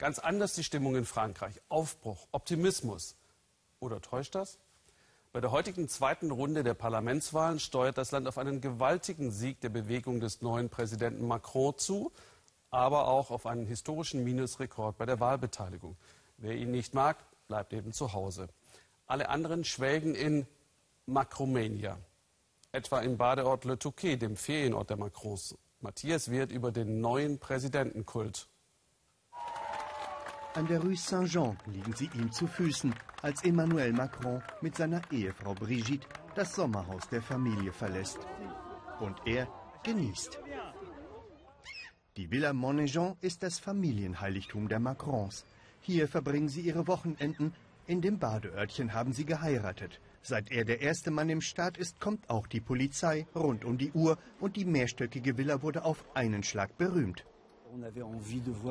Ganz anders die Stimmung in Frankreich. Aufbruch, Optimismus. Oder täuscht das? Bei der heutigen zweiten Runde der Parlamentswahlen steuert das Land auf einen gewaltigen Sieg der Bewegung des neuen Präsidenten Macron zu, aber auch auf einen historischen Minusrekord bei der Wahlbeteiligung. Wer ihn nicht mag, bleibt eben zu Hause. Alle anderen schwelgen in Macromania. Etwa im Badeort Le Touquet, dem Ferienort der Macrons. Matthias wird über den neuen Präsidentenkult an der Rue Saint-Jean liegen sie ihm zu Füßen, als Emmanuel Macron mit seiner Ehefrau Brigitte das Sommerhaus der Familie verlässt. Und er genießt. Die Villa Montnéjean ist das Familienheiligtum der Macrons. Hier verbringen sie ihre Wochenenden. In dem Badeörtchen haben sie geheiratet. Seit er der erste Mann im Staat ist, kommt auch die Polizei rund um die Uhr und die mehrstöckige Villa wurde auf einen Schlag berühmt.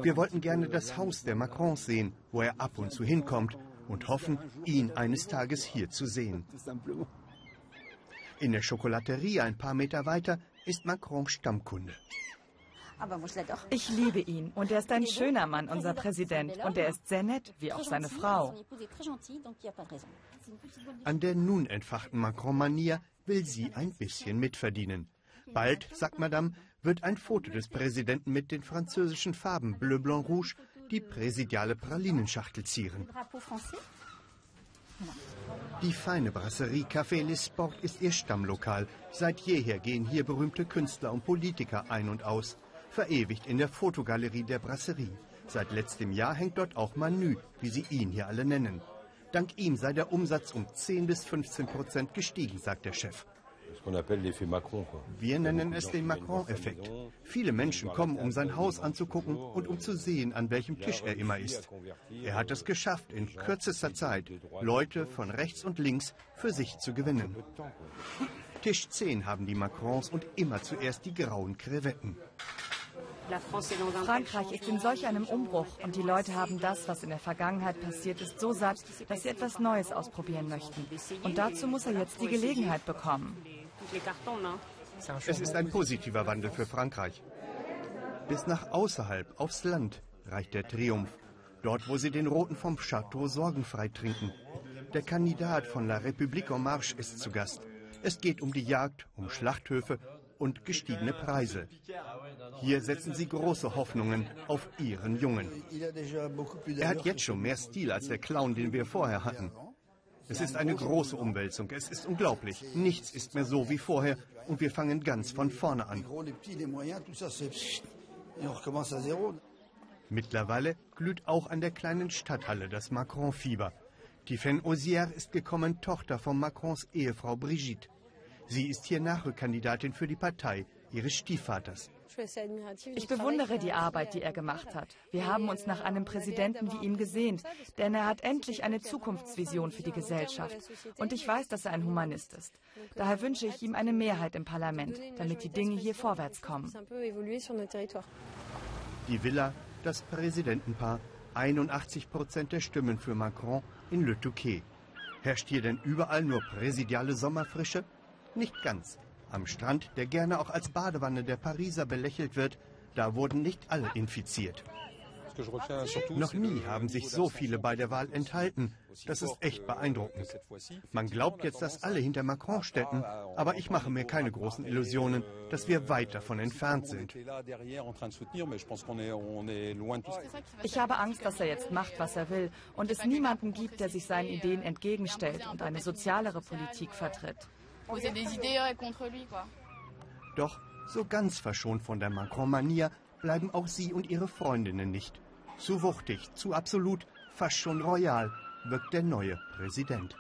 Wir wollten gerne das Haus der Macrons sehen, wo er ab und zu hinkommt und hoffen, ihn eines Tages hier zu sehen. In der Schokolaterie ein paar Meter weiter ist Macron Stammkunde. Ich liebe ihn und er ist ein schöner Mann, unser Präsident. Und er ist sehr nett, wie auch seine Frau. An der nun entfachten Macron-Manier will sie ein bisschen mitverdienen. Bald, sagt Madame, wird ein Foto des Präsidenten mit den französischen Farben Bleu, Blanc, Rouge die präsidiale Pralinenschachtel zieren. Die feine Brasserie Café Les Sport ist ihr Stammlokal. Seit jeher gehen hier berühmte Künstler und Politiker ein und aus. Verewigt in der Fotogalerie der Brasserie. Seit letztem Jahr hängt dort auch Manu, wie sie ihn hier alle nennen. Dank ihm sei der Umsatz um 10 bis 15 Prozent gestiegen, sagt der Chef. Wir nennen es den Macron-Effekt. Viele Menschen kommen, um sein Haus anzugucken und um zu sehen, an welchem Tisch er immer ist. Er hat es geschafft, in kürzester Zeit Leute von rechts und links für sich zu gewinnen. Tisch 10 haben die Macrons und immer zuerst die grauen Krevetten. Frankreich ist in solch einem Umbruch und die Leute haben das, was in der Vergangenheit passiert ist, so satt, dass sie etwas Neues ausprobieren möchten. Und dazu muss er jetzt die Gelegenheit bekommen. Es ist ein positiver Wandel für Frankreich. Bis nach außerhalb, aufs Land, reicht der Triumph. Dort, wo sie den Roten vom Château sorgenfrei trinken. Der Kandidat von La République en Marche ist zu Gast. Es geht um die Jagd, um Schlachthöfe und gestiegene Preise. Hier setzen sie große Hoffnungen auf ihren Jungen. Er hat jetzt schon mehr Stil als der Clown, den wir vorher hatten. Es ist eine große Umwälzung. Es ist unglaublich. Nichts ist mehr so wie vorher und wir fangen ganz von vorne an. Mittlerweile glüht auch an der kleinen Stadthalle das Macron-Fieber. Tiffaine Osier ist gekommen, Tochter von Macrons Ehefrau Brigitte. Sie ist hier Nachrückkandidatin für die Partei ihres Stiefvaters. Ich bewundere die Arbeit, die er gemacht hat. Wir haben uns nach einem Präsidenten wie ihm gesehnt, denn er hat endlich eine Zukunftsvision für die Gesellschaft. Und ich weiß, dass er ein Humanist ist. Daher wünsche ich ihm eine Mehrheit im Parlament, damit die Dinge hier vorwärts kommen. Die Villa, das Präsidentenpaar, 81 Prozent der Stimmen für Macron in Le Touquet. Herrscht hier denn überall nur präsidiale Sommerfrische? Nicht ganz. Am Strand, der gerne auch als Badewanne der Pariser belächelt wird, da wurden nicht alle infiziert. Noch nie haben sich so viele bei der Wahl enthalten. Das ist echt beeindruckend. Man glaubt jetzt, dass alle hinter Macron stecken, aber ich mache mir keine großen Illusionen, dass wir weit davon entfernt sind. Ich habe Angst, dass er jetzt macht, was er will und es niemanden gibt, der sich seinen Ideen entgegenstellt und eine sozialere Politik vertritt poser des idées contre lui, quoi. Doch so ganz verschont von der Macron-Manier bleiben auch sie und ihre Freundinnen nicht. Zu wuchtig, zu absolut, fast schon royal wirkt der neue Präsident.